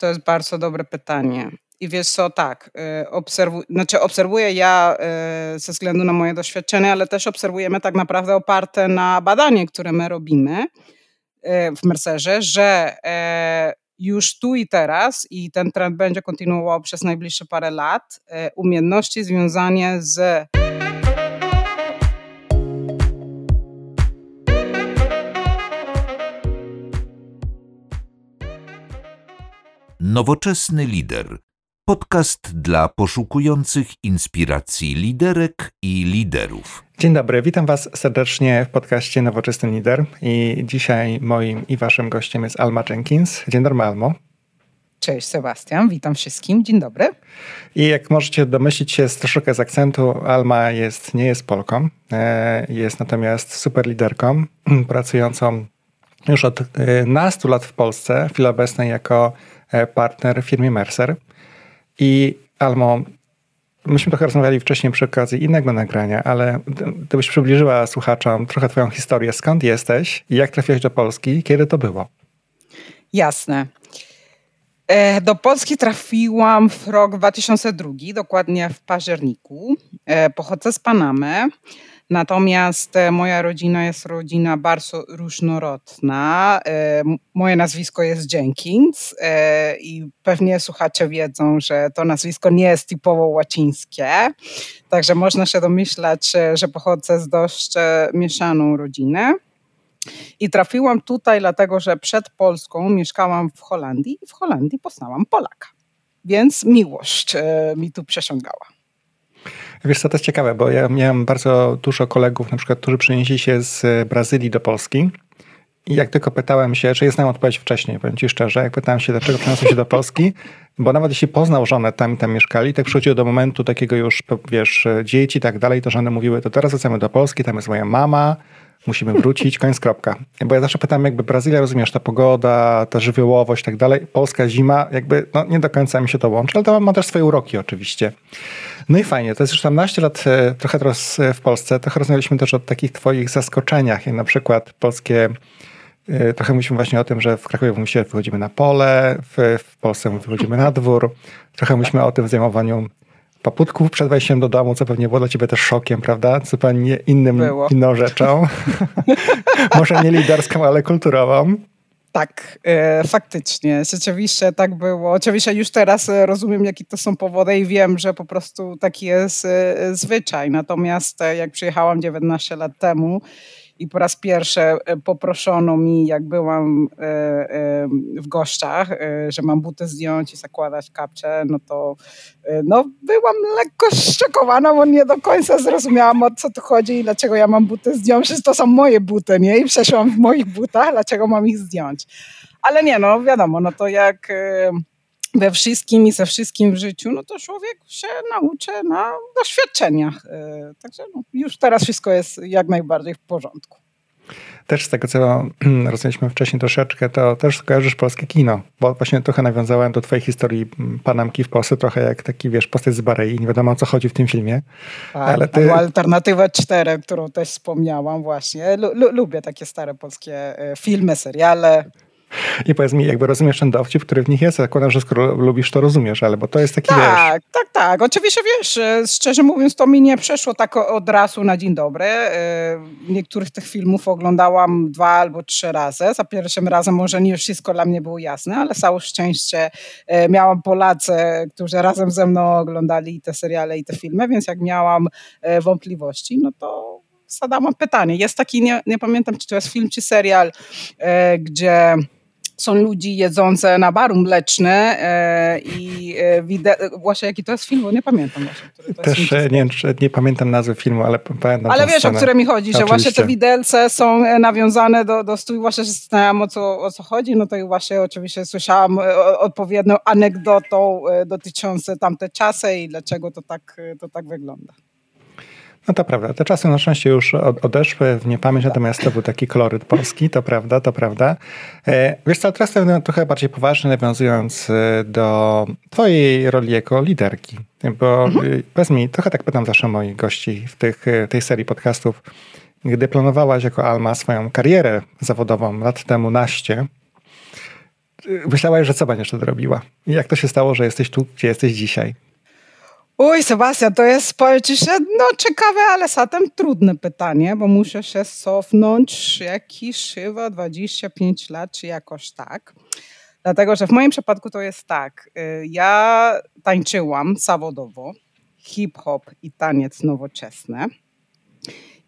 To jest bardzo dobre pytanie. I wiesz co, tak, y, obserwu, znaczy obserwuję ja y, ze względu na moje doświadczenie, ale też obserwujemy tak naprawdę oparte na badanie, które my robimy y, w Mercerze, że e, już tu i teraz, i ten trend będzie kontynuował przez najbliższe parę lat, umiejętności związane z Nowoczesny lider. Podcast dla poszukujących inspiracji liderek i liderów. Dzień dobry, witam Was serdecznie w podcaście Nowoczesny Lider. I dzisiaj moim i Waszym gościem jest Alma Jenkins. Dzień dobry, Almo. Cześć Sebastian, witam wszystkim, dzień dobry. I jak możecie domyślić się z troszeczkę z akcentu, Alma jest, nie jest Polką, e, jest natomiast super liderką, pracującą już od e, nastu lat w Polsce, w chwili obecnej jako partner w firmie Mercer. I Almo, myśmy trochę rozmawiali wcześniej przy okazji innego nagrania, ale gdybyś przybliżyła słuchaczom trochę twoją historię, skąd jesteś jak trafiłeś do Polski, kiedy to było? Jasne. E, do Polski trafiłam w rok 2002, dokładnie w październiku. E, pochodzę z Panamy. Natomiast e, moja rodzina jest rodzina bardzo różnorodna. E, moje nazwisko jest Jenkins e, i pewnie słuchacze wiedzą, że to nazwisko nie jest typowo łacińskie. Także można się domyślać, że pochodzę z dość mieszaną rodzinę. I trafiłam tutaj, dlatego że przed Polską mieszkałam w Holandii i w Holandii poznałam Polaka. Więc miłość mi tu przesiągała. Wiesz co, to jest ciekawe, bo ja miałem bardzo dużo kolegów, na przykład, którzy przenieśli się z Brazylii do Polski. I jak tylko pytałem się, czy jest nam odpowiedź wcześniej, powiem ci szczerze, jak pytałem się, dlaczego przeniosłem się do Polski, bo nawet jeśli poznał żonę tam i tam mieszkali, tak przychodziło do momentu takiego już, wiesz, dzieci i tak dalej, to żony mówiły, to teraz wracamy do Polski, tam jest moja mama, musimy wrócić, koniec, kropka. Bo ja zawsze pytam, jakby Brazylia, rozumiesz, ta pogoda, ta żywiołowość i tak dalej, polska zima, jakby no, nie do końca mi się to łączy, ale to ma też swoje uroki oczywiście. No i fajnie, to jest już 17 lat e, trochę teraz e, w Polsce, trochę rozmawialiśmy też o takich twoich zaskoczeniach, jak na przykład polskie e, Trochę mówiliśmy właśnie o tym, że w Krakowie mówimy, wychodzimy na pole, w, w Polsce wychodzimy na dwór. Trochę mówiliśmy o tym zajmowaniu paputków przed wejściem do domu, co pewnie było dla ciebie też szokiem, prawda? Zupełnie innym, było. inną rzeczą. Może nie liderską, ale kulturową. Tak, e, faktycznie, rzeczywiście tak było. Oczywiście już teraz e, rozumiem, jakie to są powody i wiem, że po prostu taki jest e, zwyczaj. Natomiast e, jak przyjechałam 19 lat temu i po raz pierwszy e, poproszono mi, jak byłam e, e, w gościach, że mam buty zdjąć i zakładać kapcze, no to no, byłam lekko zszokowana, bo nie do końca zrozumiałam, o co tu chodzi i dlaczego ja mam buty zdjąć. Przecież to są moje buty, nie? I przeszłam w moich butach, dlaczego mam ich zdjąć. Ale nie, no wiadomo, no to jak we wszystkim i ze wszystkim w życiu, no to człowiek się nauczy na doświadczeniach. E, także no, już teraz wszystko jest jak najbardziej w porządku. Też z tego, co rozmawialiśmy wcześniej troszeczkę, to też kojarzysz polskie kino, bo właśnie trochę nawiązałem do twojej historii Panamki w Polsce, trochę jak taki, wiesz, postać z Barei, nie wiadomo o co chodzi w tym filmie. Tak, ale ty... Alternatywę 4, którą też wspomniałam właśnie. Lu lubię takie stare polskie e, filmy, seriale. I powiedz mi, jakby rozumiesz ten dowcip, który w nich jest? Zakładam, że skoro lubisz, to rozumiesz, ale bo to jest taki, tak, wiesz... Tak, tak. Oczywiście, wiesz, e, szczerze mówiąc, to mi nie przeszło tak od razu na dzień dobry. E, niektórych tych filmów oglądałam dwa albo trzy razy. Za pierwszym razem może nie wszystko dla mnie było jasne, ale całe szczęście e, miałam Polacy, którzy razem ze mną oglądali te seriale i te filmy, więc jak miałam wątpliwości, no to zadałam pytanie. Jest taki, nie, nie pamiętam, czy to jest film, czy serial, gdzie są ludzi jedzące na baru mleczne e, i e, widać, właśnie jaki to jest film, bo nie pamiętam właśnie. Też e, nie, nie, pamiętam nazwy filmu, ale pamiętam Ale wiesz, scenę. o które mi chodzi, że Oczywiście. właśnie te widelce są nawiązane do, do stój, właśnie że zastanawiam o co, o co chodzi, no to i właśnie oczywiście słyszałam odpowiednią anegdotą dotyczącą tamte czasy i dlaczego to tak, to tak wygląda. No to prawda. Te czasy na szczęście już odeszły w niepamięć, natomiast to był taki koloryt polski, to prawda, to prawda. E, wiesz co, teraz trochę bardziej poważnie nawiązując e, do twojej roli jako liderki. Bo mhm. E, powiedz mi, trochę tak pytam zawsze moich gości w tych, tej serii podcastów. Gdy planowałaś jako Alma swoją karierę zawodową lat temu naście, myślałaś, że co będziesz wtedy robiła? Jak to się stało, że jesteś tu, gdzie jesteś dzisiaj? Uj, Sebastian, to jest, powiem ci się, no ciekawe, ale zatem trudne pytanie, bo muszę się cofnąć jakieś chyba 25 lat, czy jakoś tak. Dlatego, że w moim przypadku to jest tak. Y, ja tańczyłam zawodowo hip-hop i taniec nowoczesny.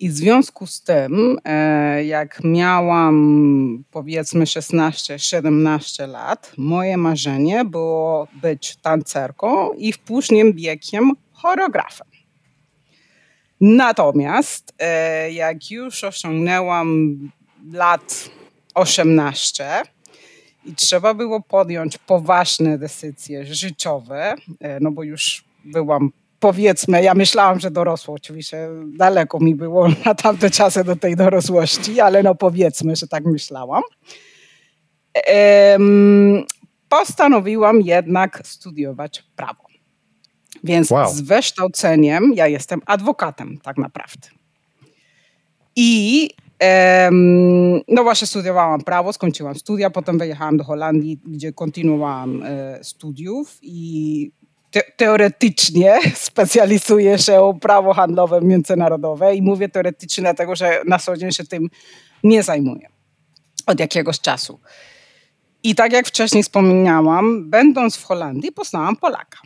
I w związku z tym, e, jak miałam powiedzmy 16-17 lat, moje marzenie było być tancerką i w późnym wiekiem choreografem. Natomiast e, jak już osiągnęłam lat 18 i trzeba było podjąć poważne decyzje życiowe, e, no bo już byłam powiedzmy, ja myślałam, że dorosło, oczywiście daleko mi było na tamte czasy do tej dorosłości, ale no powiedzmy, że tak myślałam. postanowiłam jednak studiować prawo. Więc wow. z wykształceniem ja jestem adwokatem tak naprawdę. I no właśnie studiowałam prawo, skończyłam studia, potem wyjechałam do Holandii, gdzie kontynuowałam e, studiów i te, teoretycznie specjalizuję się prawo handlowe międzynarodowe i mówię teoretycznie dlatego, że na co dzień się tym nie zajmuję od jakiegoś czasu. I tak jak wcześniej wspomniałam, będąc w Holandii, poznałam Polaka.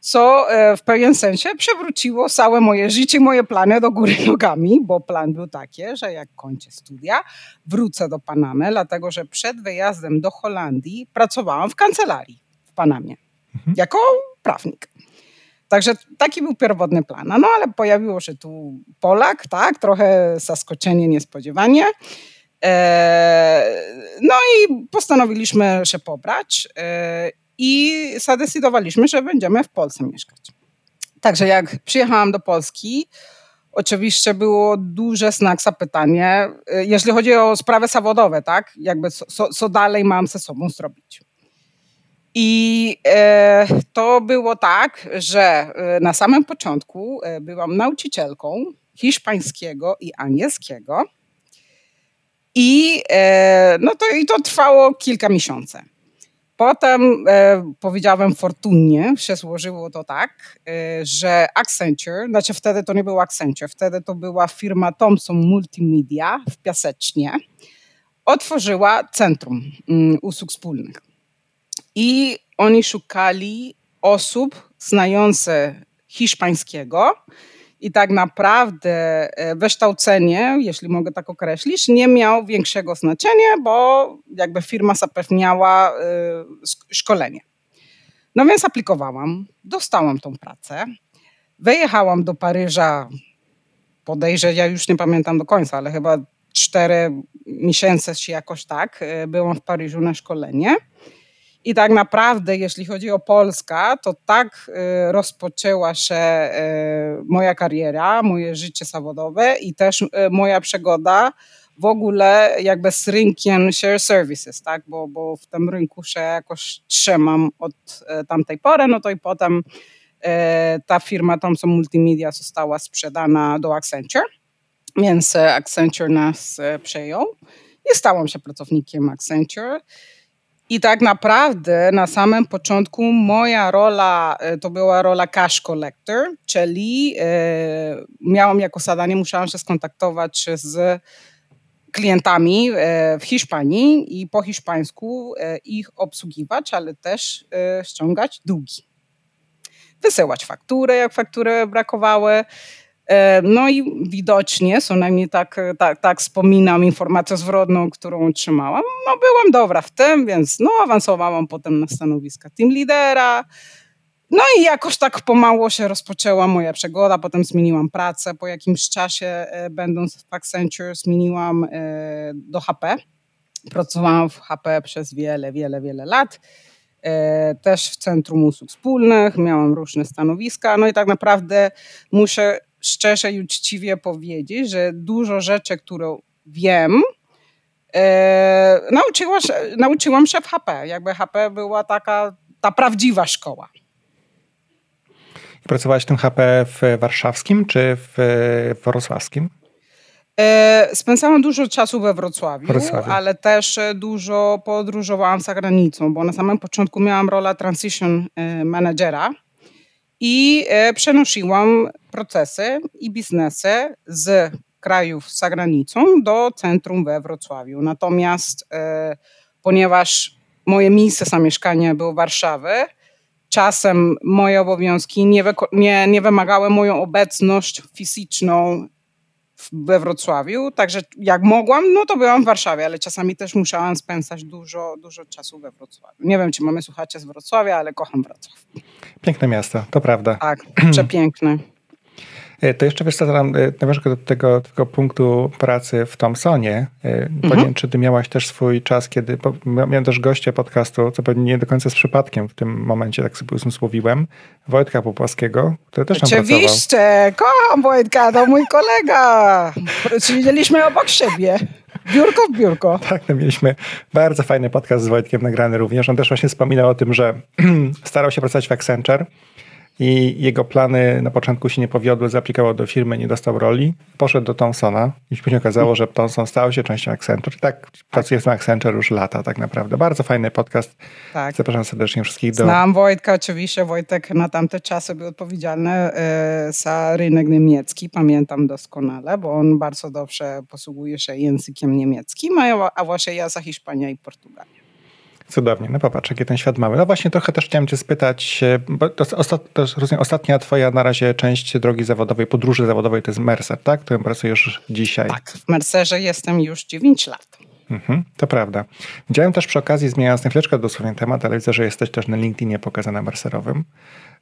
Co e, w pewien sensie przewróciło całe moje życie, moje plany do góry nogami, bo plan był taki, że jak kończę studia, wrócę do Panamy, dlatego że przed wyjazdem do Holandii pracowałam w kancelarii w Panamie mhm. jako prawnik. Także taki był pierwotny plan. No ale pojawiło się tu Polak, tak, trochę zaskoczenie, niespodziewanie. E, no i postanowiliśmy się pobrać e, i zadecydowaliśmy, że będziemy w Polsce mieszkać. Także jak przyjechałam do Polski, oczywiście było duże znak zapytania, e, jeśli chodzi o sprawy zawodowe, tak, jakby co, co dalej mam ze sobą zrobić. I e, to było tak, że e, na samym początku e, byłam nauczycielką hiszpańskiego i angielskiego. I, no to, I to trwało kilka miesięcy. Potem e, powiedziałem fortunnie, się złożyło to tak, e, że Accenture, znaczy wtedy to nie był Accenture, wtedy to była firma Thomson Multimedia w Piasecznie, otworzyła Centrum mm, Usług Wspólnych. I oni szukali osób znających hiszpańskiego, i tak naprawdę e, wykształcenie, jeśli mogę tak określić, nie miało większego znaczenia, bo jakby firma zapewniała e, szkolenie. No więc aplikowałam, dostałam tą pracę, wyjechałam do Paryża, podejrzewam, ja już nie pamiętam do końca, ale chyba cztery miesiące czy jakoś tak, e, byłam w Paryżu na szkolenie. I tak naprawdę, jeśli chodzi o Polskę, to tak y, rozpoczęła się y, moja kariera, moje życie zawodowe i też y, moja przygoda w ogóle jakby z rynkiem share services, tak? bo, bo w tym rynku się jakoś trzymam od tamtej pory, no to i potem ta firma Thomson Multimedia została sprzedana do Accenture, więc Accenture nas przejął i stałam się pracownikiem Accenture. I tak naprawdę na samym początku moja rola e, to była rola cash collector, czyli e, miałam jako zadanie, musiałam się skontaktować z klientami e, w Hiszpanii i po hiszpańsku ich obsługiwać, ale też ściągać długi. Wysyłać faktury, jak faktury brakowały, no i widocznie, co najmniej tak, tak, tak wspominam informację zwrotną, którą otrzymałam, no byłam dobra w tym, więc no awansowałam potem na stanowiska team lidera. No i jakoś tak pomału się rozpoczęła moja przygoda, potem zmieniłam pracę, po jakimś czasie e, będąc w Accenture zmieniłam e, do HP. Pracowałam w HP przez wiele, wiele, wiele lat też w Centrum Usług Wspólnych, miałam różne stanowiska, no i tak naprawdę muszę szczerze i uczciwie powiedzieć, że dużo rzeczy, które wiem, e, nauczyła, nauczyłam się w HP. Jakby HP była taka ta prawdziwa szkoła. I pracowałaś w tym HP w warszawskim czy w wrocławskim? Spędzałam dużo czasu we Wrocławiu, Wrocławiu, ale też dużo podróżowałam za granicą, bo na samym początku miałam rolę transition managera i przenosiłam procesy i biznesy z krajów za granicą do centrum we Wrocławiu. Natomiast ponieważ moje miejsce zamieszkania było Warszawy, czasem moje obowiązki nie, nie, nie wymagały moją obecność fizyczną we Wrocławiu, także jak mogłam, no to byłam w Warszawie, ale czasami też musiałam spędzać dużo, dużo czasu we Wrocławiu. Nie wiem, czy mamy słuchacze z Wrocławia, ale kocham Wrocław. Piękne miasto, to prawda. Tak, przepiękne. E, to jeszcze wiesz co, tam, e, nawiążę do tego, tego punktu pracy w Thomsonie. E, mhm. czy ty miałaś też swój czas, kiedy, miałem też gościa podcastu, co pewnie nie do końca z przypadkiem w tym momencie, tak sobie usłowiłem, Wojtka Popłaskiego, który też tam Oczywiście, pracował. kocham Wojtka, to mój kolega. Siedzieliśmy obok siebie. Biurko w biurko. Tak, no mieliśmy bardzo fajny podcast z Wojtkiem nagrany również. On też właśnie wspominał o tym, że starał się pracować w Accenture i jego plany na początku się nie powiodły, zaaplikował do firmy, nie dostał roli, poszedł do Thomsona i później okazało, że Thomson stał się częścią Accenture. Tak, pracuje w Accenture już lata tak naprawdę. Bardzo fajny podcast. Tak. Zapraszam serdecznie wszystkich do... Znam Wojtka oczywiście. Wojtek na tamte czasy był odpowiedzialny e, za rynek niemiecki. Pamiętam doskonale, bo on bardzo dobrze posługuje się językiem niemieckim, a właśnie ja za Hiszpanię i Portugalię. Cudownie, no popatrz, jaki ten świat mały. No właśnie trochę też chciałem cię spytać, e, bo to, ostat, to rozumiem, ostatnia twoja na razie część drogi zawodowej, podróży zawodowej to jest Mercer, tak? Którym pracujesz dzisiaj. Tak, w Mercerze jestem już 9 lat. Mhm, to prawda. Widziałem też przy okazji, zmieniając na chwileczkę dosłownie temat, ale widzę, że jesteś też na LinkedInie pokazana Mercerowym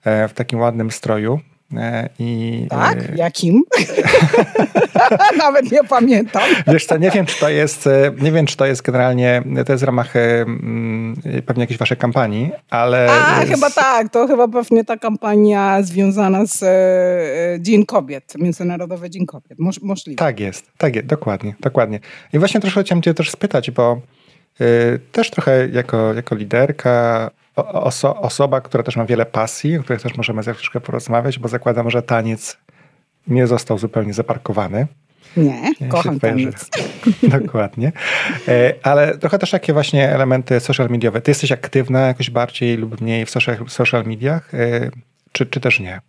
e, w takim ładnym stroju. E, I, tak? E, Jakim? Nawet nie pamiętam. Wiesz co, nie wiem, czy to jest, e, nie wiem, czy to jest generalnie, to jest w ramach pewnie jakiejś waszej kampanii, ale... A, z... chyba tak, to chyba pewnie ta kampania związana z Dzień Kobiet, Międzynarodowy Dzień Kobiet, Moż, możliwe. Tak jest, tak jest, dokładnie, dokładnie. I właśnie troszkę chciałem cię też spytać, bo też trochę jako, jako liderka oso osoba, która też ma wiele pasji, o których też możemy za troszkę porozmawiać, bo zakładam, że taniec nie został zupełnie zaparkowany. Nie, ja kocham taniec. Dokładnie. E, ale trochę też takie właśnie elementy social mediowe. Ty jesteś aktywna jakoś bardziej lub mniej w social, social mediach, e, czy, czy też nie?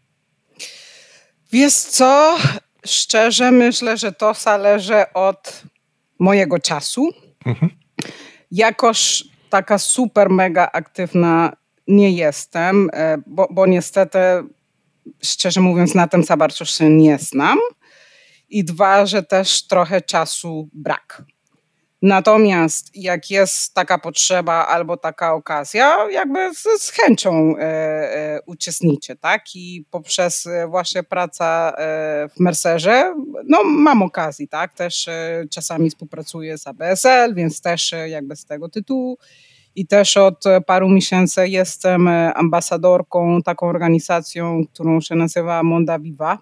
Wiesz co? Szczerze myślę, że to zależy od mojego czasu. Mhm. Jakoś taka super mega aktywna nie jestem, e, bo, bo niestety, szczerze mówiąc, na tym za bardzo się nie znam. I dwa, że też trochę czasu brak. Natomiast jak jest taka potrzeba albo taka okazja, jakby z, z chęcią e, e, uczestniczę, tak? I poprzez e, właśnie pracę e, w Mercerze, no mam okazji, tak? Też e, czasami współpracuję z ABSL, więc też e, jakby z tego tytułu i też od paru miesięcy jestem ambasadorką taką organizacją, którą się nazywa Monda Viva.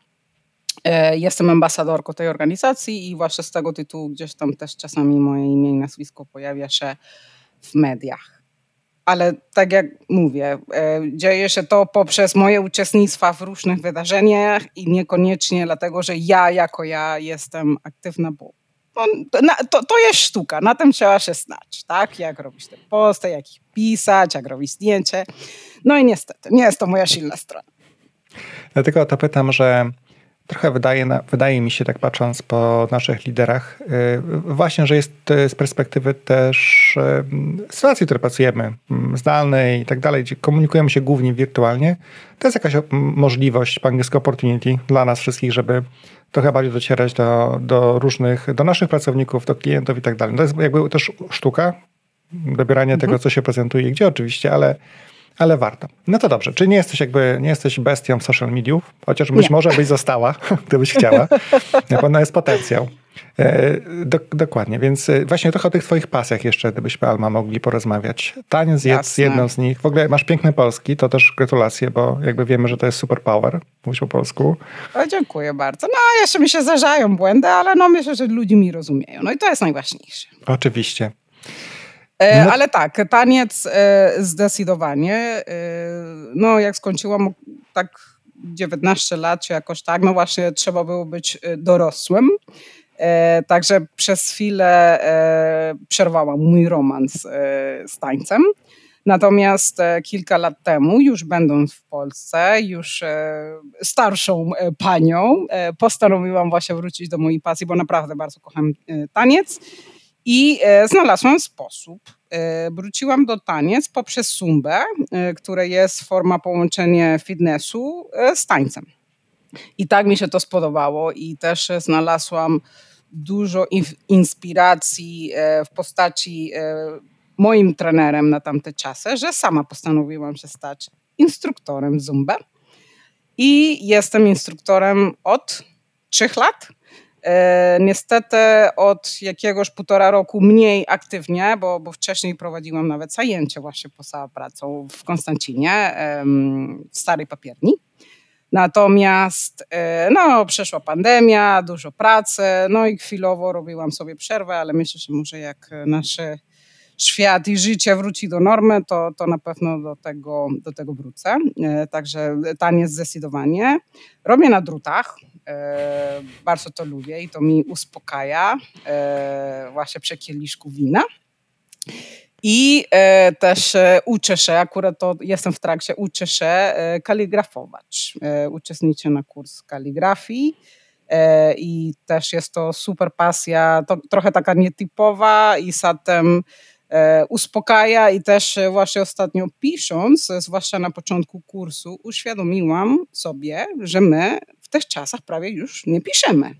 E, jestem ambasadorką tej organizacji i właśnie z tego tytułu gdzieś tam też czasami moje imię i nazwisko pojawia się w mediach. Ale tak jak mówię, e, dzieje się to poprzez moje uczestnictwa w różnych wydarzeniach i niekoniecznie dlatego, że ja jako ja jestem aktywna, bo no, to, to jest sztuka, na tym trzeba się znać, tak? Jak robić te posty, jak ich pisać, jak robić zdjęcie. No i niestety, nie jest to moja silna strona. Dlatego to pytam, że trochę wydaje, wydaje mi się, tak patrząc po naszych liderach, y, właśnie, że jest z perspektywy też y, sytuacji, w której pracujemy, mm, zdalnej i tak dalej, gdzie komunikujemy się głównie wirtualnie, to jest jakaś możliwość, po angielsku opportunity dla nas wszystkich, żeby trochę bardziej docierać do, do różnych, do naszych pracowników, do klientów i tak dalej. To jest jakby też sztuka, dobieranie mhm. tego, co się prezentuje gdzie oczywiście, ale, ale warto. No to dobrze, czy nie jesteś jakby, nie jesteś bestią social mediów, chociaż być nie. może byś została, gdybyś chciała. Na pewno jest potencjał. E, do, dokładnie, więc e, właśnie trochę o tych twoich pasjach jeszcze, gdybyśmy Alma mogli porozmawiać. Taniec jest jedną z nich. W ogóle masz piękne polski, to też gratulacje, bo jakby wiemy, że to jest super power, mówisz po polsku. O, dziękuję bardzo. No jeszcze mi się zdarzają błędy, ale no myślę, że ludzie mi rozumieją. No i to jest najważniejsze. Oczywiście. E, no. Ale tak, taniec e, zdecydowanie. E, no jak skończyłam tak 19 lat, czy jakoś tak, no właśnie trzeba było być dorosłym. Także przez chwilę przerwałam mój romans z tańcem. Natomiast kilka lat temu, już będąc w Polsce, już starszą panią, postanowiłam właśnie wrócić do mojej pasji, bo naprawdę bardzo kocham taniec. I znalazłam sposób. Wróciłam do taniec poprzez zumbę, które jest forma połączenia fitnessu z tańcem. I tak mi się to spodobało i też znalazłam dużo inspiracji w postaci moim trenerem na tamte czasy, że sama postanowiłam się stać instruktorem Zumba. I jestem instruktorem od trzech lat. E, niestety od jakiegoś półtora roku mniej aktywnie, bo, bo wcześniej prowadziłam nawet zajęcia właśnie poza pracą w Konstancinie, w Starej Papierni. Natomiast e, no, przeszła pandemia, dużo pracy, no i chwilowo robiłam sobie przerwę, ale myślę, że może jak nasze świat i życie wróci do normy, to, to na pewno do tego, do tego wrócę. E, także taniec zdecydowanie. Robię na drutach. E, bardzo to lubię i to mi uspokaja e, właśnie przy kieliszku wina. I e, też e, uczę się, akurat to jestem w trakcie, uczę się e, kaligrafować. uczestniczę na kurs kaligrafii i też jest to super pasja, to trochę taka nietypowa i zatem E, uspokaja i też e, właśnie ostatnio pisząc, e, zwłaszcza na początku kursu, uświadomiłam sobie, że my w tych czasach prawie już nie piszemy.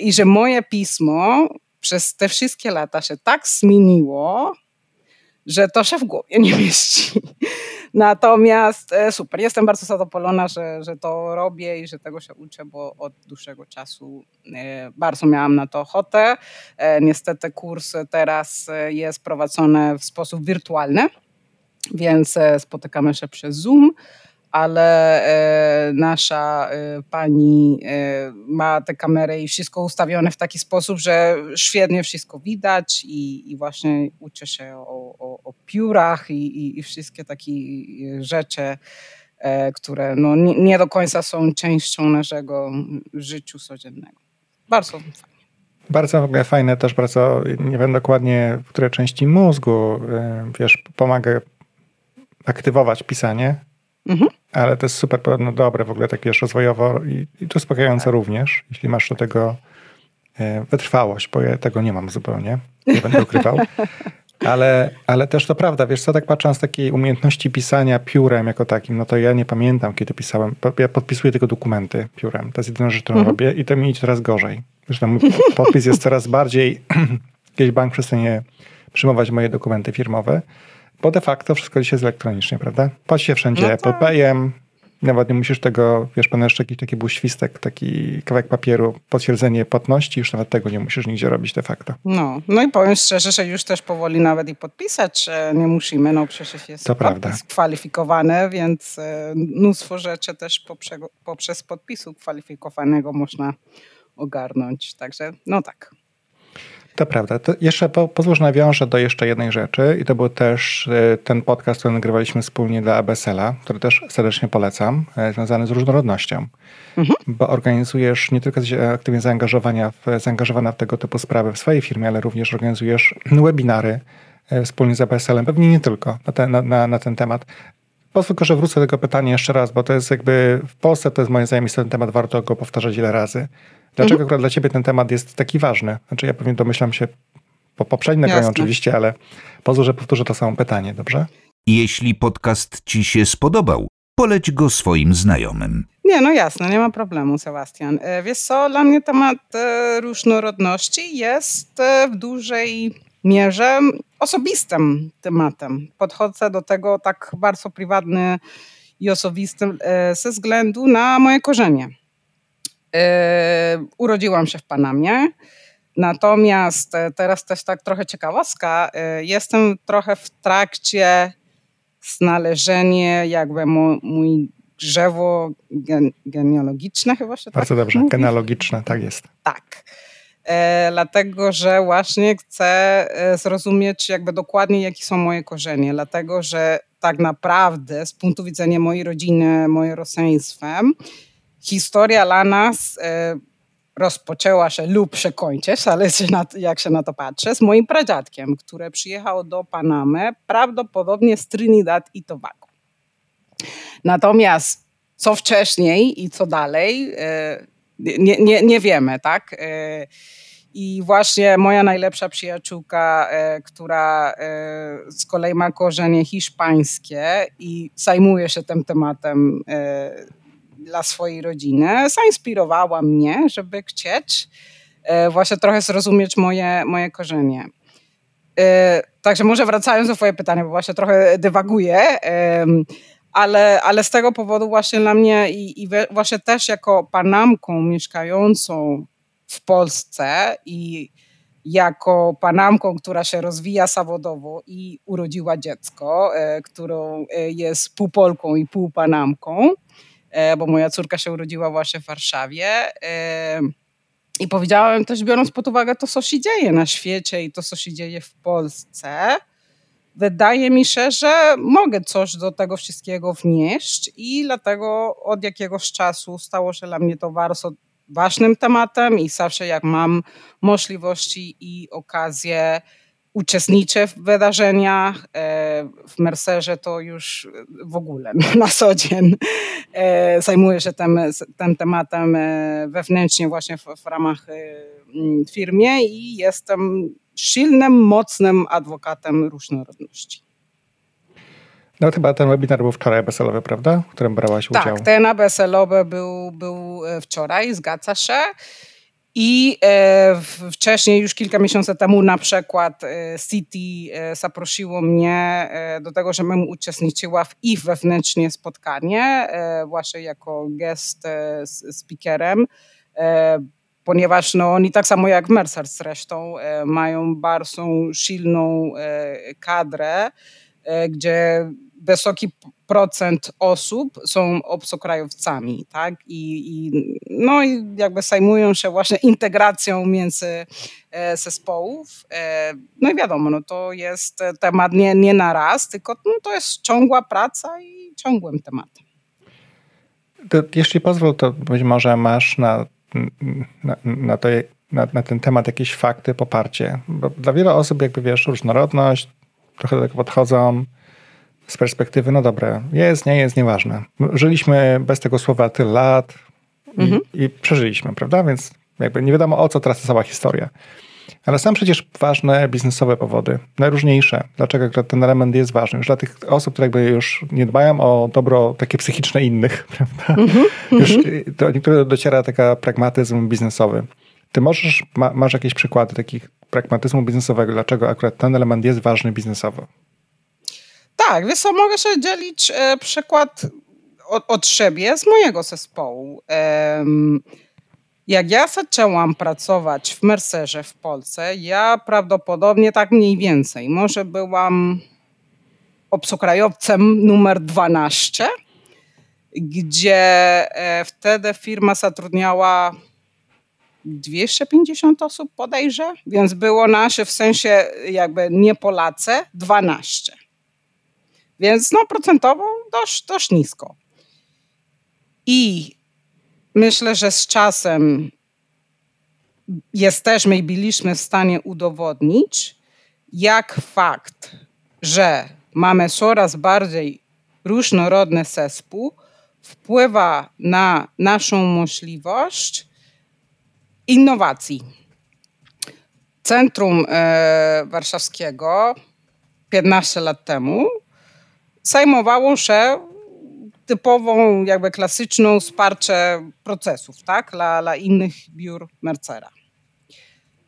I że moje pismo przez te wszystkie lata się tak zmieniło, że to się w głowie nie mieści. Natomiast e, super, jestem bardzo zadowolona, że, że to robię i że tego się uczę, bo od dłuższego czasu e, bardzo miałam na to ochotę. E, niestety kurs teraz jest prowadzony w sposób wirtualny, więc spotykamy się przez Zoom ale e, nasza e, pani e, ma tę kamerę i wszystko ustawione w taki sposób, że świetnie wszystko widać i, i właśnie uczy się o, o, o piórach i, i, i, wszystkie takie rzeczy, które no, nie, nie, do końca są częścią naszego życia codziennego. Bardzo fajnie. Bardzo w ogóle fajne, też bardzo, nie wiem dokładnie w której części mózgu, wiesz, pomaga aktywować pisanie, mhm ale to jest super no, dobre w ogóle, tak wiesz, rozwojowo i, i to uspokajające tak. również, jeśli masz do tego e, wytrwałość, bo ja tego nie mam zupełnie, nie będę ukrywał. Ale, ale też to prawda, wiesz co, tak patrząc z takiej umiejętności pisania piórem jako takim, no to ja nie pamiętam, kiedy pisałem, ja podpisuję tylko dokumenty piórem, to jest jedyna rzecz, którą mhm. robię i to mi idzie coraz gorzej. Zresztą mój podpis jest coraz bardziej, kiedyś bank przestanie przyjmować moje dokumenty firmowe, bo de facto wszystko dzisiaj jest elektronicznie, prawda? Płać się wszędzie no Apple Payem, nawet nie musisz tego, wiesz, pan jeszcze jakiś taki był świstek, taki kawałek papieru, potwierdzenie płatności, już nawet tego nie musisz nigdzie robić de facto. No, no i powiem szczerze, że już też powoli nawet i podpisać nie musimy, no przecież jest to prawda. kwalifikowany, więc e, mnóstwo rzeczy też poprzez, poprzez podpisu kwalifikowanego można ogarnąć, także no tak. To prawda. To jeszcze po, pozwól, nawiążę do jeszcze jednej rzeczy i to był też e, ten podcast, który nagrywaliśmy wspólnie dla ABSL-a, który też serdecznie polecam, e, związany z różnorodnością. Mhm. Bo organizujesz, nie tylko aktywnie zaangażowania w, zaangażowana w tego typu sprawy w swojej firmie, ale również organizujesz webinary e, wspólnie z ABSL-em, pewnie nie tylko na ten, na, na, na ten temat. Pozwól, że wrócę do tego pytania jeszcze raz, bo to jest jakby w Polsce to jest moim zdaniem ten temat, warto go powtarzać ile razy. Dlaczego mhm. akurat dla ciebie ten temat jest taki ważny? Znaczy ja pewnie domyślam się po poprzednim nagraniu oczywiście, ale pozwól, że powtórzę to samo pytanie, dobrze? Jeśli podcast ci się spodobał, poleć go swoim znajomym. Nie, no jasne, nie ma problemu, Sebastian. E, wiesz co, dla mnie temat e, różnorodności jest e, w dużej mierze osobistym tematem. Podchodzę do tego tak bardzo prywatny i osobistym ze względu na moje korzenie. Urodziłam się w Panamie. Natomiast teraz też tak trochę ciekawostka. Jestem trochę w trakcie znalezienia jakby mój drzewo gen, genealogiczne chyba się Bardzo tak dobrze, mówi? genealogiczne, tak jest. Tak. E, dlatego, że właśnie chcę e, zrozumieć jakby dokładnie, jakie są moje korzenie, dlatego, że tak naprawdę z punktu widzenia mojej rodziny, moim rodzeństwem, historia dla nas e, rozpoczęła się lub się kończy, zależy na, jak się na to patrzy, z moim pradziadkiem, który przyjechał do Panamy prawdopodobnie z Trinidad i Tobago. Natomiast co wcześniej i co dalej, e, nie, nie, nie wiemy, tak? E, I właśnie moja najlepsza przyjaciółka, która z kolei ma korzenie hiszpańskie i zajmuje się tym tematem dla swojej rodziny, zainspirowała mnie, żeby chcieć właśnie trochę zrozumieć moje, moje korzenie. Także może wracając do Twoje pytanie, bo właśnie trochę dywaguję ale, ale z tego powodu właśnie dla mnie i, i właśnie też jako panamką mieszkającą w Polsce i jako panamką, która się rozwija zawodowo i urodziła dziecko, e, którą e, jest pół Polką i pół panamką, e, bo moja córka się urodziła właśnie w Warszawie. E, I powiedziałem też, biorąc pod uwagę to, co się dzieje na świecie i to, co się dzieje w Polsce, wydaje mi się, że mogę coś do tego wszystkiego wnieść i dlatego od jakiegoś czasu stało się dla mnie to bardzo ważnym tematem i zawsze jak mam możliwości i okazję uczestniczę w wydarzeniach. E, w Mercerze to już w ogóle na co dzień e, zajmuję się tym, tym tematem e, wewnętrznie właśnie w, w ramach firmie i jestem silnym, mocnym adwokatem różnorodności. No chyba ten webinar był wczoraj BSL-owy, prawda? W którym brałaś tak, udział. Tak, ten ABSL-owy był, był wczoraj, zgadza się. I e, wcześniej, już kilka miesięcy temu na przykład e, City e, zaprosiło mnie do tego, żebym uczestniczyła w ich wewnętrznie spotkanie, właśnie jako guest speakerem ponieważ no, oni tak samo jak Mercer zresztą mają bardzo silną kadrę, gdzie wysoki procent osób są obcokrajowcami, tak? I, i, no i jakby zajmują się właśnie integracją między zespołów. No i wiadomo, no to jest temat nie, nie na raz, tylko no, to jest ciągła praca i ciągłym tematem. Jeśli pozwól, to być może masz na na, na, to, na, na, ten temat jakieś fakty, poparcie. Bo dla wielu osób, jakby wiesz, różnorodność, trochę do tego podchodzą z perspektywy, no dobra, jest, nie jest, nieważne. Żyliśmy bez tego słowa tyle lat i, mhm. i przeżyliśmy, prawda? Więc jakby nie wiadomo o co teraz cała historia. Ale są przecież ważne biznesowe powody, najróżniejsze. Dlaczego ten element jest ważny? Już dla tych osób, które jakby już nie dbają o dobro takie psychiczne innych, prawda? Mm-hmm, już do niektórych dociera taka pragmatyzm biznesowy. Ty możesz, ma, masz jakieś przykłady takich pragmatyzmu biznesowego, dlaczego akurat ten element jest ważny biznesowo? Tak, wiesz co, mogę się dzielić e, przykład od, od siebie, z mojego zespołu. Jak ja zaczęłam pracować w Mercerze w Polsce, ja prawdopodobnie tak mniej więcej, może byłam obcokrajowcem numer 12, gdzie e, wtedy firma zatrudniała 250 osób podejrzę, więc było nasze w sensie jakby nie Polacy 12. Więc no procentowo dość, dość nisko. I Myślę, że z czasem jesteśmy i byliśmy w stanie udowodnić, jak fakt, że mamy coraz bardziej różnorodny zespół, wpływa na naszą możliwość innowacji. Centrum e, Warszawskiego 15 lat temu zajmowało się typową, jakby klasyczną wsparcie procesów, tak, dla, dla innych biur Mercera.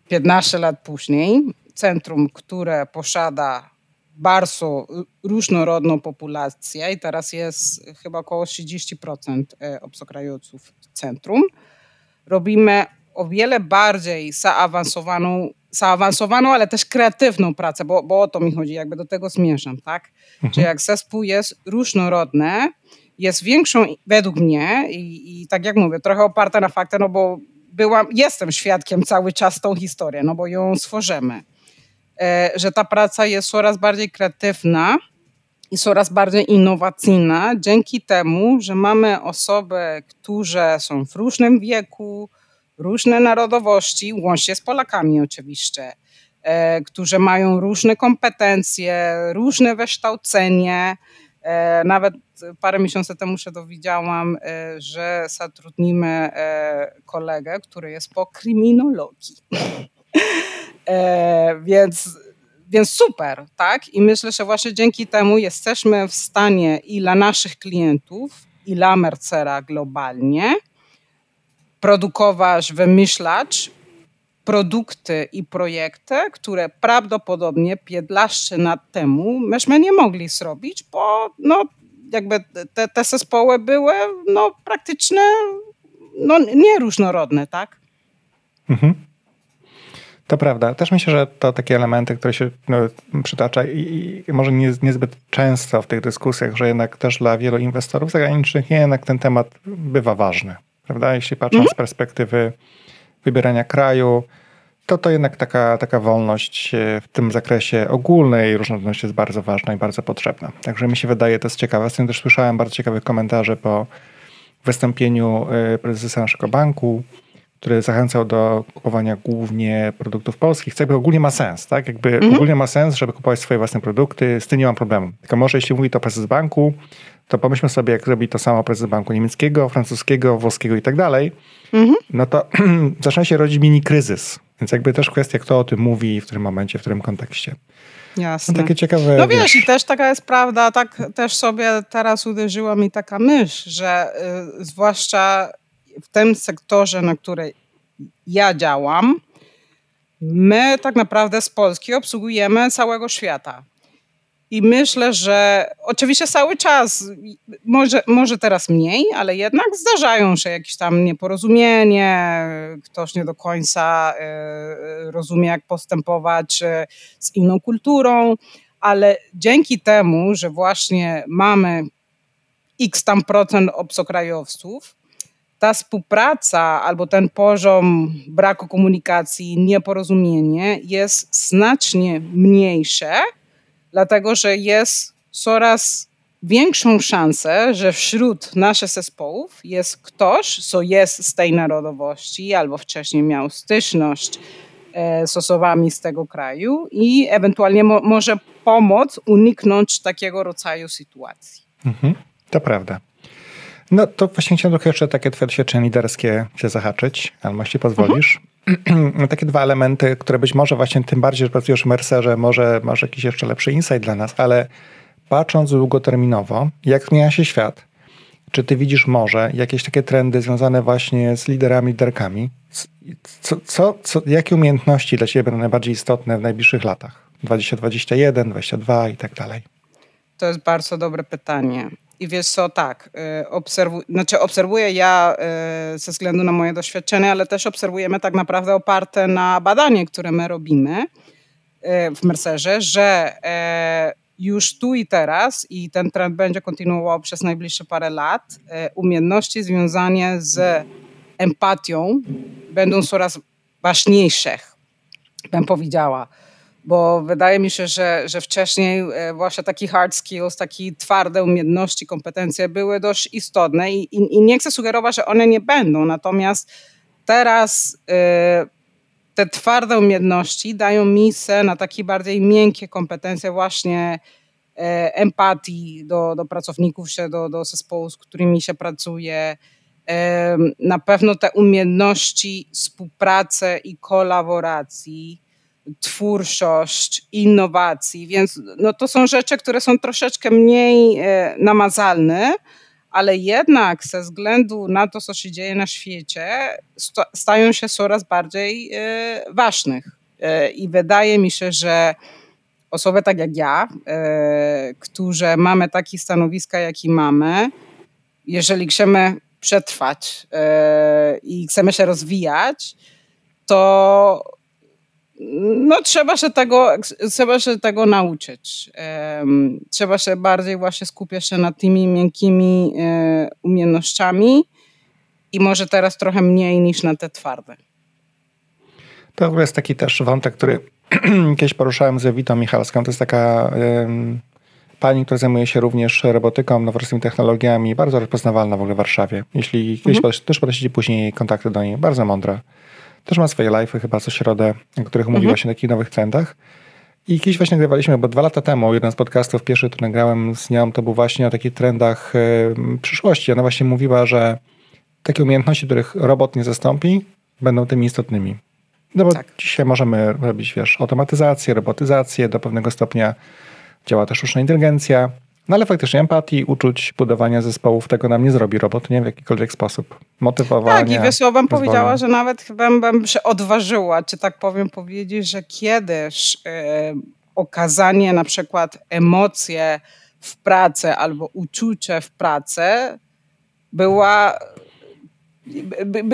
15 lat później centrum, które posiada bardzo różnorodną populację i teraz jest chyba około 30% e, obcokrajowców centrum, robimy o wiele bardziej zaawansowaną, zaawansowaną, ale też kreatywną pracę, bo, bo o to mi chodzi, jakby do tego zmierzam, tak? Mhm. Że jak zespół jest różnorodny, jest większą według mnie i, i tak jak mówię, trochę oparta na faktach, no bo byłam, jestem świadkiem cały czas tą historię, no bo ją stworzymy. E, że ta praca jest coraz bardziej kreatywna i coraz bardziej innowacyjna dzięki temu, że mamy osoby, które są w różnym wieku, różne narodowości, łącznie z Polakami oczywiście, e, którzy mają różne kompetencje, różne wykształcenie. E, nawet parę miesięcy temu się dowiedziałam, e, że zatrudnimy kolegę, który jest po kryminologii. Więc więc super, tak? I myślę, że właśnie dzięki temu jesteśmy w stanie i dla naszych klientów, i dla Mercera globalnie produkować, wymyślać produkty i projekty, które prawdopodobnie 15 lat temu myśmy nie mogli zrobić, bo no, jakby te, te zespoły były no, praktycznie no, nieróżnorodne, tak? Mhm. To prawda. Też myślę, że to takie elementy, które się no, przytacza i, i, może nie, niezbyt często w tych dyskusjach, że jednak też dla wielu inwestorów zagranicznych jednak ten temat bywa ważny. Prawda? Jeśli patrząc mhm. z perspektywy wybierania kraju, to to jednak taka, taka wolność e, w tym zakresie ogólnej różnorodności jest bardzo ważna i bardzo potrzebna. Także mi się wydaje, to jest ciekawe. Z tym też słyszałem bardzo ciekawe komentarze po wystąpieniu e, prezesa naszego banku, który zachęcał do kupowania głównie produktów polskich, co jakby ogólnie ma sens, tak? Jakby mhm. ogólnie ma sens, żeby kupować swoje własne produkty, z tym nie mam problemu. Tylko może jeśli mówi to prezes banku, to pomyślmy sobie, jak zrobi to samo prezes banku niemieckiego, francuskiego, włoskiego i tak dalej, mhm. no to zaczyna się rodzić mini kryzys. Więc jakby też kwestia, kto o tym mówi, w którym momencie, w którym kontekście. Jasne. No takie ciekawe. No wiesz, wiesz, i też taka jest prawda, tak też sobie teraz uderzyła mi taka myśl, że y, zwłaszcza w tym sektorze, na której ja działam, my tak naprawdę z Polski obsługujemy całego świata. I myślę, że oczywiście cały czas, może, może teraz mniej, ale jednak zdarzają się jakieś tam nieporozumienie, ktoś nie do końca y, rozumie, jak postępować y, z inną kulturą, ale dzięki temu, że właśnie mamy x tam procent obcokrajowców, ta współpraca albo ten poziom braku komunikacji, nieporozumienie jest znacznie mniejsze, dlatego że jest coraz większą szansę, że wśród naszych zespołów jest ktoś, co jest z tej narodowości albo wcześniej miał styczność e, z osobami z tego kraju i ewentualnie mo może pomóc uniknąć takiego rodzaju sytuacji. Mhm, to prawda. No to właśnie chciałem trochę jeszcze takie doświadczenia liderskie się zahaczyć, ale jeśli pozwolisz. Mhm. takie dwa elementy, które być może właśnie tym bardziej, że pracujesz w Mercerze, może masz jakiś jeszcze lepszy insight dla nas, ale patrząc długoterminowo, jak zmienia się świat, czy ty widzisz może jakieś takie trendy związane właśnie z liderami, liderkami? Co, co, co, jakie umiejętności dla ciebie będą najbardziej istotne w najbliższych latach? 2021, 2022 i tak dalej. To jest bardzo dobre pytanie. I wiesz co, tak, y, znaczy obserwuję ja y, ze względu na moje doświadczenie, ale też obserwujemy tak naprawdę oparte na badanie, które my robimy y, w Mercerze, że już tu i teraz, i ten trend będzie kontynuował przez najbliższe parę lat, umiejętności związane z empatią będą coraz ważniejsze, bym powiedziała bo wydaje mi się, że, że wcześniej e, właśnie taki hard skills, takie twarde umiejętności, kompetencje były dość istotne i, i, i nie chcę sugerować, że one nie będą, natomiast teraz y, te twarde umiejętności dają miejsce na takie bardziej miękkie kompetencje właśnie y, empatii do, do pracowników, się, do, do zespołu, z którymi się pracuje, na pewno te umiejętności współpracy i kolaboracji, twórczość, innowacji, więc no to są rzeczy, które są troszeczkę mniej e, namazalne, ale jednak ze względu na to, co się dzieje na świecie, stają się coraz bardziej e, ważnych. E, I wydaje mi się, że osoby tak jak ja, którzy mamy takie stanowiska, jakie mamy, jeżeli chcemy przetrwać i chcemy się rozwijać, to no trzeba się tego, trzeba się tego nauczyć. Trzeba się bardziej właśnie skupiać się na tymi miękkimi e, umiejętnościami i może teraz trochę mniej niż na te twarde. To w ogóle jest taki też wątek, który kiedyś poruszałem z Ewitą Michalską. To jest taka pani, która zajmuje się również robotyką, nowoczesnymi technologiami, bardzo rozpoznawalna w ogóle w Warszawie. Jeśli kiedyś mhm. też podejdziecie później kontakty do niej, bardzo mądra. Też ma swoje live'y chyba co środę, o których mhm. mówiła się o takich nowych trendach. I kiedyś właśnie nagrywaliśmy, bo dwa lata temu jeden z podcastów, pierwszy, który nagrałem z nią, to był właśnie o takich trendach y, przyszłości. Ona właśnie mówiła, że takie umiejętności, których robot nie zastąpi, będą tymi istotnymi. No bo tak. dzisiaj możemy robić, wiesz, automatyzację, robotyzację, do pewnego stopnia działa też sztuczna inteligencja, no ale faktycznie empatii, uczuć, budowania zespołów, tego nam nie zrobi robot, nie? W jakikolwiek sposób. Motywowania. Tak, i wiesz, ja bym powiedziała, że nawet chyba bym się odważyła, czy tak powiem, powiedzieć, że kiedyś e, okazanie na przykład emocje w pracy albo uczucie w pracy była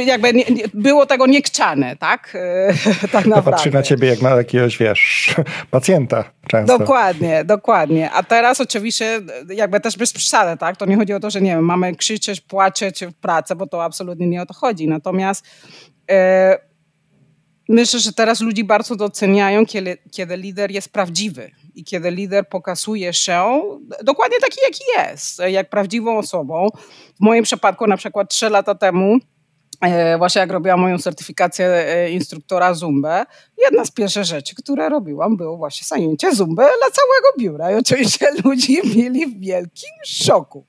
jakby nie, było tego niekczane, tak? tak naprawdę. Patrzy na ciebie jak na jakiegoś, wiesz, pacjenta często. Dokładnie, dokładnie. A teraz oczywiście jakby też bez przesady, tak? To nie chodzi o to, że nie wiem, mamy krzyczeć, płaczeć w pracy, bo to absolutnie nie o to chodzi. Natomiast e, myślę, że teraz ludzi bardzo doceniają, kiedy, kiedy lider jest prawdziwy i kiedy lider pokazuje się dokładnie taki, jaki jest, jak prawdziwą osobą. W moim przypadku na przykład trzy lata temu e, właśnie jak robiłam moją certyfikację e, instruktora Zumbę, jedna z pierwszych rzeczy, które robiłam, było właśnie zajęcie Zumbę dla całego biura. I oczywiście ludzie byli w wielkim szoku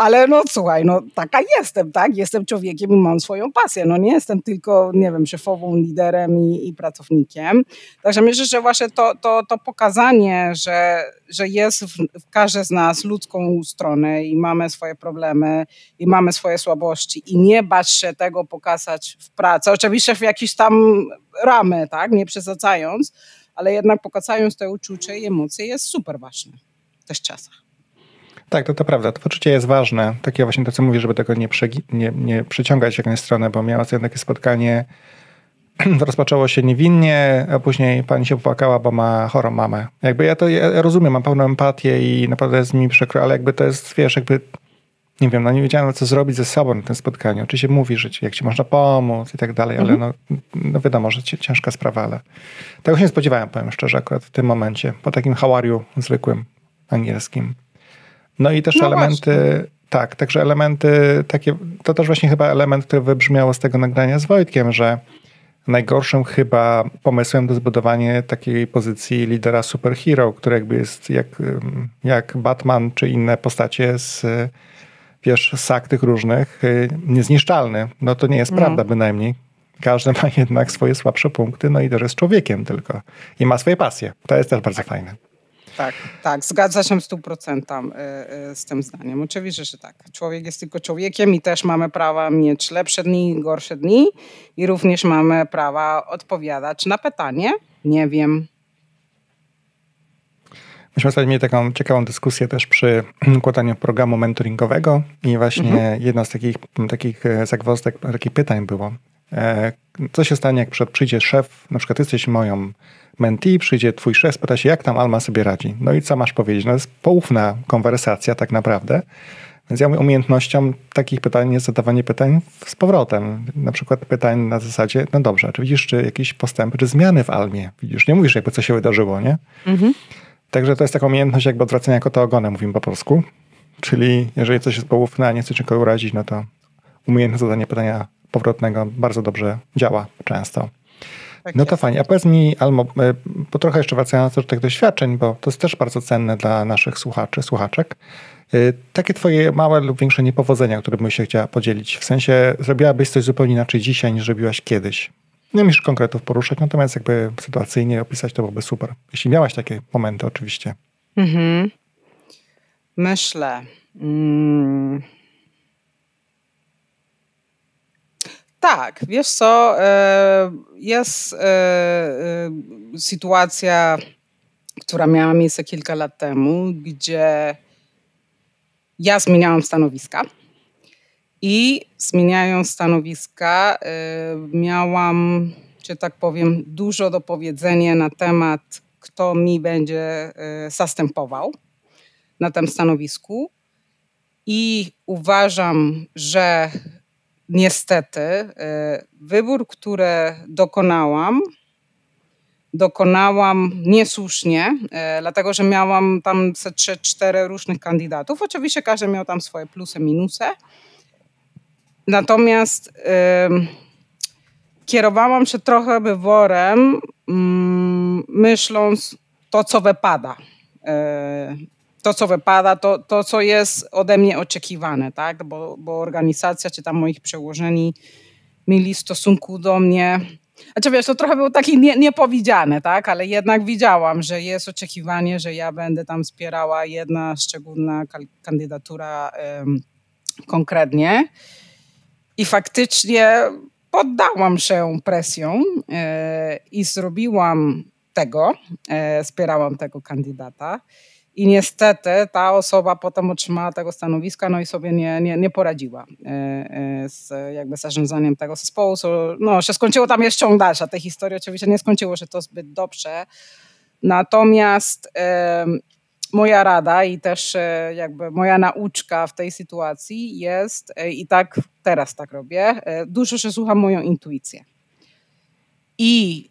ale no słuchaj, no taka jestem, tak? Jestem człowiekiem i mam swoją pasję. No nie jestem tylko, nie wiem, szefową, liderem i, i pracownikiem. Także myślę, że właśnie to, to, to pokazanie, że, że jest w, w każdej z nas ludzką stronę i mamy swoje problemy i mamy swoje słabości i nie bać się tego pokazać w pracy. Oczywiście w jakieś tam ramy, tak? Nie przesadzając, ale jednak pokazując te uczucie i emocje jest super ważne tych czasach. Tak, to, to prawda. To poczucie jest ważne. Takie właśnie to, co mówię, żeby tego nie, nie, nie przeciągać w jakąś stronę, bo miała sobie takie spotkanie, rozpoczęło się niewinnie, a później pani się popłakała, bo ma chorą mamę. Jakby ja to ja rozumiem, mam pełną empatię i naprawdę jest mi przykro, ale jakby to jest, wiesz, jakby nie wiem, no nie wiedziałem, co zrobić ze sobą na tym spotkaniu. Oczywiście mówi, że jak ci można pomóc i tak dalej, ale mhm. no, no wiadomo, że ciężka sprawa, ale tego się nie spodziewałem, powiem szczerze, akurat w tym momencie, po takim hałariu zwykłym angielskim. No i też no elementy, właśnie. tak, także elementy takie, to też właśnie chyba element, który wybrzmiało z tego nagrania z Wojtkiem, że najgorszym chyba pomysłem do zbudowania takiej pozycji lidera superhero, który jakby jest jak, jak Batman czy inne postacie z wiesz, sak tych różnych, niezniszczalny. No to nie jest mm. prawda bynajmniej. Każdy ma jednak swoje słabsze punkty, no i też jest człowiekiem tylko. I ma swoje pasje. To jest też bardzo fajne. Tak, tak, zgadza się w stu procentach y, y, z tym zdaniem. Oczywiście, że tak. Człowiek jest tylko człowiekiem i też mamy prawa mieć lepsze dni i gorsze dni i również mamy prawa odpowiadać na pytanie nie wiem. Myśmy ostatnio mieli taką ciekawą dyskusję też przy układaniu programu mentoringowego i właśnie mhm. jedna z takich, takich e, zagwozdek, takich pytań było. E, co się stanie, jak przyjdzie szef, na przykład jesteś moją mentee, przyjdzie twój szef, pyta się, jak tam Alma sobie radzi. No i co masz powiedzieć? No to jest poufna konwersacja tak naprawdę. Więc ja mówię, umiejętnością takich pytań jest zadawanie pytań z powrotem. Na przykład pytań na zasadzie, no dobrze, czy widzisz czy jakieś postępy, czy zmiany w Almie? Widzisz, nie mówisz jakby co się wydarzyło, nie? Mhm. Także to jest taka umiejętność jakby odwracania kota ogonem, mówimy po polsku. Czyli jeżeli coś jest poufne, a nie chce nikogo urazić, no to umiejętność zadania pytania powrotnego bardzo dobrze działa często. Tak no to jest. fajnie. A powiedz mi, Almo, e, bo trochę jeszcze wracając do tych doświadczeń, bo to jest też bardzo cenne dla naszych słuchaczy, słuchaczek. E, takie twoje małe lub większe niepowodzenia, które bym się chciała podzielić. W sensie zrobiłabyś coś zupełnie inaczej dzisiaj, niż zrobiłaś kiedyś. Nie musisz konkretów poruszać, natomiast jakby sytuacyjnie opisać to byłoby super. Jeśli miałaś takie momenty, oczywiście. Mhm. Myślę. Mm. Tak, wiesz co, e, jest e, e, sytuacja, która miała miejsce kilka lat temu, gdzie ja zmieniałam stanowiska i zmieniając stanowiska miałam, że tak powiem, dużo do powiedzenia na temat, kto mi będzie zastępował na tym stanowisku. I uważam, że niestety y, wybór, który dokonałam, dokonałam niesłusznie, e, dlatego że miałam tam trzy, cztery różnych kandydatów. Oczywiście każdy miał tam swoje plusy, minusy. Natomiast kierowałam się trochę wyborem, mm, myśląc to, co wypada. To, co wypada, to, to, co jest ode mnie oczekiwane, tak? Bo, bo organizacja, czy tam moich przełożeni mieli stosunku do mnie znaczy wiesz, to trochę było takie nie, niepowiedziane, tak? Ale jednak widziałam, że jest oczekiwanie, że ja będę tam wspierała jedna szczególna kandydatura konkretnie. I faktycznie poddałam się presją e, i zrobiłam tego, e, wspierałam tego kandydata. I niestety ta osoba potem otrzymała tego stanowiska, no i sobie nie, nie, nie poradziła e, e, z jakby zarządzaniem tego zespołu. No, się skończyło tam jest ciąg dalsza tej historii. Oczywiście nie skończyło się to zbyt dobrze. Natomiast e, moja rada i też jakby moja nauczka w tej sytuacji jest, i tak teraz tak robię, dużo się słucham moją intuicję. I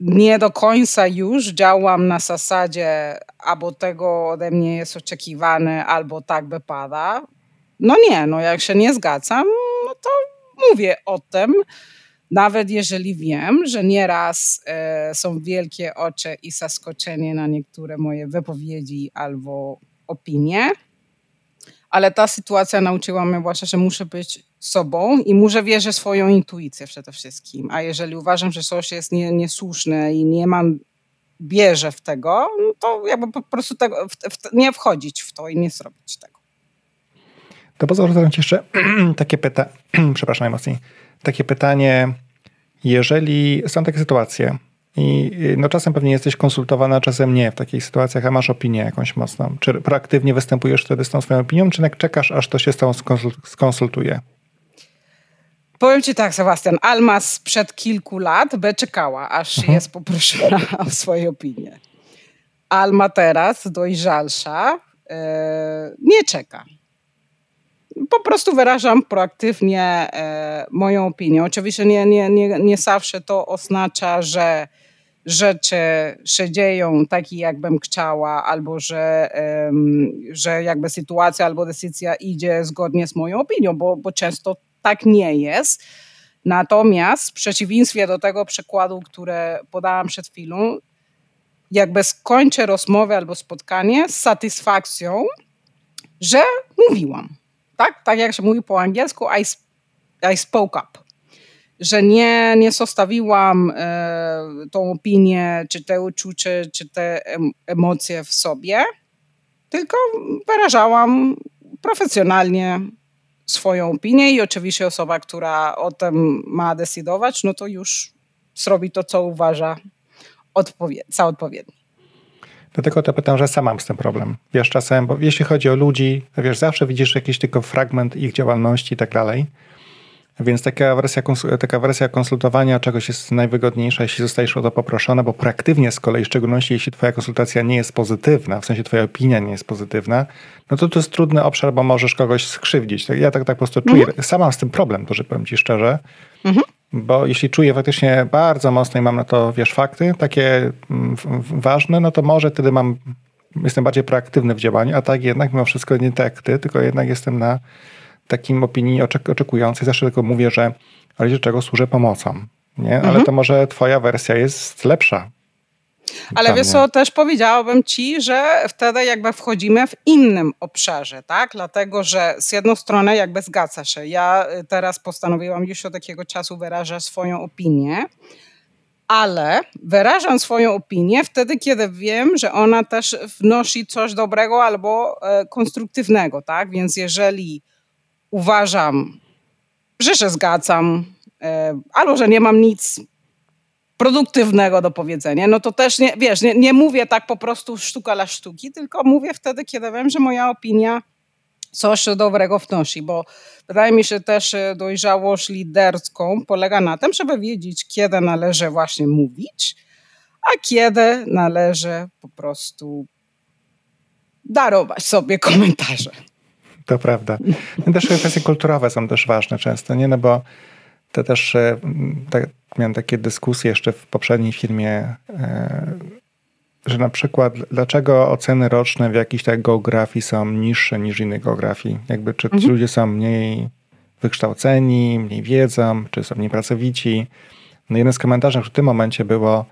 nie do końca już działam na zasadzie albo tego ode mnie jest oczekiwane, albo tak wypada. No nie, no jak się nie zgadzam, no to mówię o tym, nawet jeżeli wiem, że nieraz e, są wielkie oczy i zaskoczenie na niektóre moje wypowiedzi albo opinie, ale ta sytuacja nauczyła mnie właśnie, że muszę być sobą i muszę wierzyć swoją intuicję przede wszystkim. A jeżeli uważam, że coś jest nie, niesłuszne i nie mam bierze w tego, no to jakby po prostu tego, w, w, nie wchodzić w to i nie zrobić tego. To pozwolę zadać jeszcze takie pytanie, przepraszam najmocniej, takie pytanie, jeżeli są takie sytuacje, i no czasem pewnie jesteś konsultowana, czasem nie w takich sytuacjach, a masz opinię jakąś mocną. Czy proaktywnie występujesz wtedy z tą swoją opinią, czy czekasz, aż to się z tą skonsultuje? Powiem ci tak, Sebastian, Alma sprzed kilku lat by czekała, aż mhm. jest poproszona o swoją opinię. Alma teraz, dojrzalsza, yy, nie czeka. Po prostu wyrażam proaktywnie yy, moją opinię. Oczywiście nie, nie, nie, nie zawsze to oznacza, że rzeczy się dzieją takie, jakbym chciała, albo że, że jakby sytuacja albo decyzja idzie zgodnie z moją opinią, bo, bo często tak nie jest. Natomiast w przeciwieństwie do tego przykładu, które podałam przed chwilą, jakby skończę rozmowę albo spotkanie z satysfakcją, że mówiłam. Tak, tak jak się mówi po angielsku, I, I spoke up że nie, nie zostawiłam e, tą opinię, czy te uczucie, czy te emocje w sobie, tylko wyrażałam profesjonalnie swoją opinię i oczywiście osoba, która o tym ma decydować, no to już zrobi to, co uważa odpowied za odpowiednie. Dlatego to pytam, że sam mam z tym problem. Wiesz, czasem, bo jeśli chodzi o ludzi, wiesz, zawsze widzisz jakiś tylko fragment ich działalności i tak dalej. Więc taka wersja, taka wersja konsultowania czegoś jest najwygodniejsza, jeśli zostajesz o to poproszona, bo proaktywnie z kolei, w szczególności jeśli twoja konsultacja nie jest pozytywna, w sensie twoja opinia nie jest pozytywna, no to to jest trudny obszar, bo możesz kogoś skrzywdzić. Ja tak, tak po prostu czuję. Mhm. Sama mam z tym problem, że powiem ci szczerze. Mhm. Bo jeśli czuję faktycznie bardzo mocno i mam na to, wiesz, fakty takie mm, ważne, no to może wtedy mam, jestem bardziej proaktywny w działaniu, a tak jednak mimo wszystko nie tak jak ty, tylko jednak jestem na takim opinii oczekującej zawsze tylko mówię, że w razie czego służę pomocą. Nie? Ale mhm. to może twoja wersja jest lepsza. Ale wiesz co, też powiedziałabym ci, że wtedy jakby wchodzimy w innym obszarze, tak? Dlatego, że z jednej strony jakby zgadza się. Ja y, teraz postanowiłam już od takiego czasu wyrażać swoją opinię, ale wyrażam swoją opinię wtedy, kiedy wiem, że ona też wnosi coś dobrego albo e, konstruktywnego, tak? Więc jeżeli uważam, że się zgadzam, e, albo że nie mam nic produktywnego do powiedzenia, no to też nie, wiesz, nie, nie mówię tak po prostu sztuka dla sztuki, tylko mówię wtedy, kiedy wiem, że moja opinia coś dobrego wnosi, bo wydaje mi się też e, dojrzałość liderską polega na tym, żeby wiedzieć, kiedy należy właśnie mówić, a kiedy należy po prostu darować sobie komentarze. To prawda. No też kwestie kulturowe są też ważne często, nie? No bo to też tak, miałem takie dyskusje jeszcze w poprzedniej firmie, że na przykład dlaczego oceny roczne w jakiejś tak geografii są niższe niż innych geografii? Jakby czy mhm. ci ludzie są mniej wykształceni, mniej wiedzą, czy są mniej pracowici? No jeden z komentarzy w tym momencie było,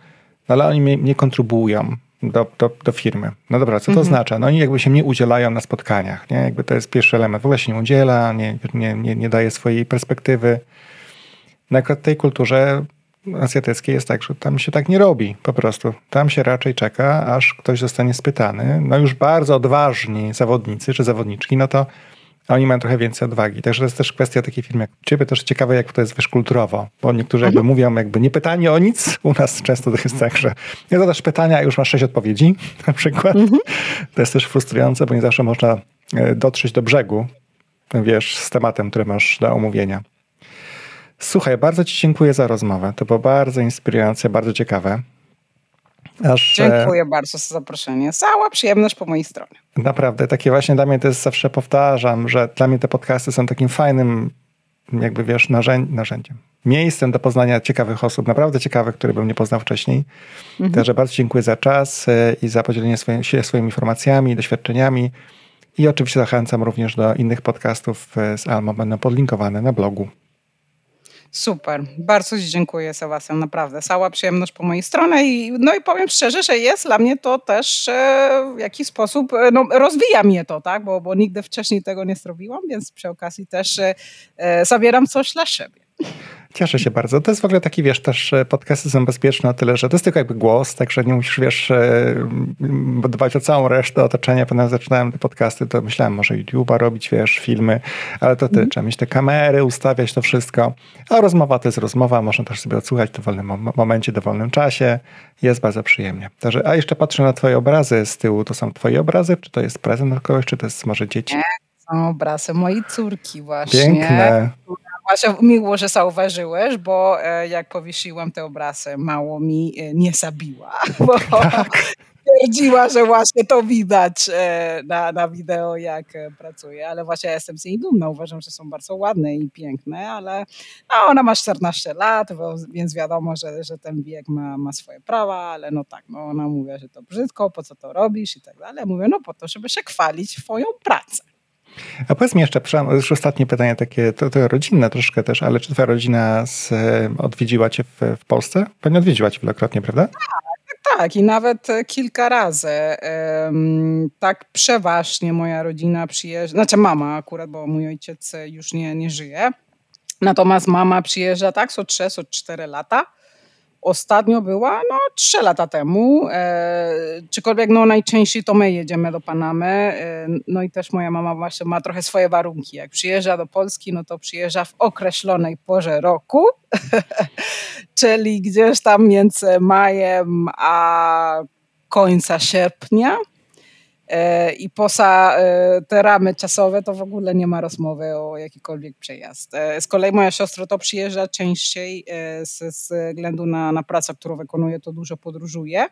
no ale oni mnie, kontrybują do, do, do, firmy. No dobra, co to mhm. oznacza? No oni jakby się nie udzielają na spotkaniach, nie? Jakby to jest pierwszy element. W ogóle się nie udziela, nie, nie, nie, nie daje swojej perspektywy. Na przykład w tej kulturze azjatyckiej jest tak, że tam się tak nie robi po prostu. Tam się raczej czeka, aż ktoś zostanie spytany. No już bardzo odważni zawodnicy czy zawodniczki, no to oni mają trochę więcej odwagi. Także to jest też kwestia takiej firmy jak ciebie, też ciekawe, jak to jest wiesz, kulturowo, bo niektórzy jakby mhm. mówią jakby nie pytanie o nic, u nas często to jest tak, że nie zadasz pytania, a już masz sześć odpowiedzi na przykład. Mhm. To jest też frustrujące, bo nie zawsze można e, dotrzeć do brzegu, wiesz, z tematem, który masz do omówienia. Słuchaj, bardzo Ci dziękuję za rozmowę. To było bardzo inspirujące, bardzo ciekawe. Aż, e, Dziękuję bardzo za zaproszenie. Cała przyjemność po mojej stronie. Naprawdę, takie właśnie dla mnie to jest zawsze powtarzam, że dla mnie te podcasty są takim fajnym, jakby wiesz, narzędziem. Miejscem do poznania ciekawych osób, naprawdę ciekawych, które bym nie poznał wcześniej. Mhm. Także bardzo dziękuję za czas e, i za podzielenie się swoimi informacjami, doświadczeniami. I oczywiście zachęcam również do innych podcastów e, z Almo, będą podlinkowane na blogu. Super, bardzo Ci dziękuję Sebastian, naprawdę. Cała przyjemność po mojej stronie i, no i powiem szczerze, że jest dla mnie to też e, w jakiś sposób, e, no, rozwija mnie to, tak, bo, bo nigdy wcześniej tego nie zrobiłam, więc przy okazji też e, e zabieram coś dla siebie. Cieszę się bardzo. To jest w ogóle taki, wiesz, też e, podcasty są bezpieczne o tyle, że to jest tylko jakby głos, także nie musisz, wiesz, e, dbać o całą resztę otoczenia. Potem zaczynałem te podcasty, to myślałem może YouTube'a robić, wiesz, filmy, ale to ty, mm. trzeba mieć te kamery, ustawiać to wszystko. A rozmowa to jest rozmowa, można też sobie odsłuchać w dowolnym momencie, w dowolnym czasie. Jest bardzo przyjemnie. Także, a jeszcze patrzę na twoje obrazy z tyłu. To są twoje obrazy? Czy to jest prezent dla kogoś, czy to jest może dzieci? Nie, są obrazy mojej córki właśnie. Piękne. Właśnie miło, że zauważyłeś, bo e, jak powiesiłam te obrazy, mało mi e, nie zabiła. Bo tak. Twierdziła, że właśnie to widać e, na, na wideo, jak pracuje, ale właśnie ja jestem z niej dumna. Uważam, że są bardzo ładne i piękne, ale no, ona ma 14 lat, więc wiadomo, że, że ten wiek ma, ma swoje prawa, ale no tak, no ona mówi, że to brzydko, po co to robisz i tak dalej. Mówię, no po to, żeby się chwalić swoją pracę. A powiedz mi jeszcze, już ostatnie pytanie takie, to, to rodzinne troszkę też, ale czy twoja rodzina z, odwiedziła cię w, w Polsce? Pewnie odwiedziła cię wielokrotnie, prawda? Tak, tak i nawet e, kilka razy. Tak przeważnie moja rodzina przyjeżdża, znaczy mama akurat, bo mój ojciec już nie, nie żyje. Natomiast mama przyjeżdża tak co 3, co 4 lata Ostatnio była no, trzy lata temu. E, czykolwiek no, najczęściej to my jedziemy do Panamy. E, no i też moja mama właśnie ma trochę swoje warunki. Jak przyjeżdża do Polski, no to przyjeżdża w określonej porze roku, czyli gdzieś tam między majem a końca sierpnia. E, I poza e, te ramy czasowe to w ogóle nie ma rozmowy o jakikolwiek przejazd. E, z kolei moja siostra to przyjeżdża częściej ze względu na, na pracę, którą wykonuje, to dużo podróżuje.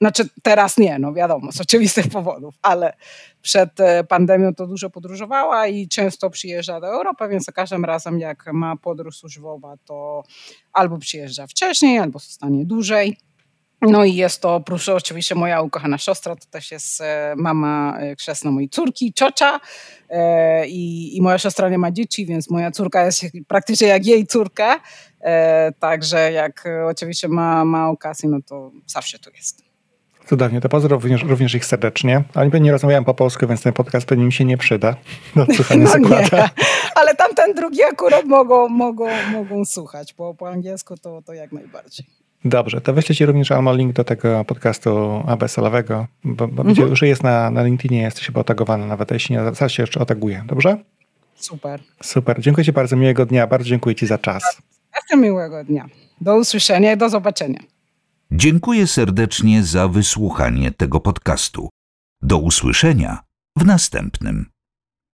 Znaczy teraz nie, no wiadomo, z oczywistych powodów, ale przed pandemią to dużo podróżowała i często przyjeżdża do Europy, więc za każdym razem jak ma podróż służbowa, to albo przyjeżdża wcześniej, albo zostanie dłużej. No i jest to, oprócz oczywiście moja ukochana siostra, to też jest e, mama e, chrzestna mojej córki, ciocia e, i, i moja siostra nie ma dzieci, więc moja córka jest praktycznie jak jej córka, także jak oczywiście ma, ma okazję, no to zawsze tu jest. Cudownie, to pozdrow również, również ich serdecznie. Oni pewnie rozmawiają po polsku, więc ten podcast pewnie mi się nie przyda do słuchania no Nie, ale tamten drugi akurat mogą, mogą, mogą słuchać, bo po angielsku to, to jak najbardziej. Dobrze, to wyślę Ci również Almo link do tego podcastu ABS-owego, bo, bo mhm. już jest na, na LinkedInie, jesteś chyba otagowany nawet, jeśli nie, zaraz się jeszcze otaguję, dobrze? Super. Super, dziękuję Ci bardzo, miłego dnia, bardzo dziękuję Ci za czas. Bardzo miłego dnia. Do usłyszenia i do zobaczenia. Dziękuję serdecznie za wysłuchanie tego podcastu. Do usłyszenia w następnym.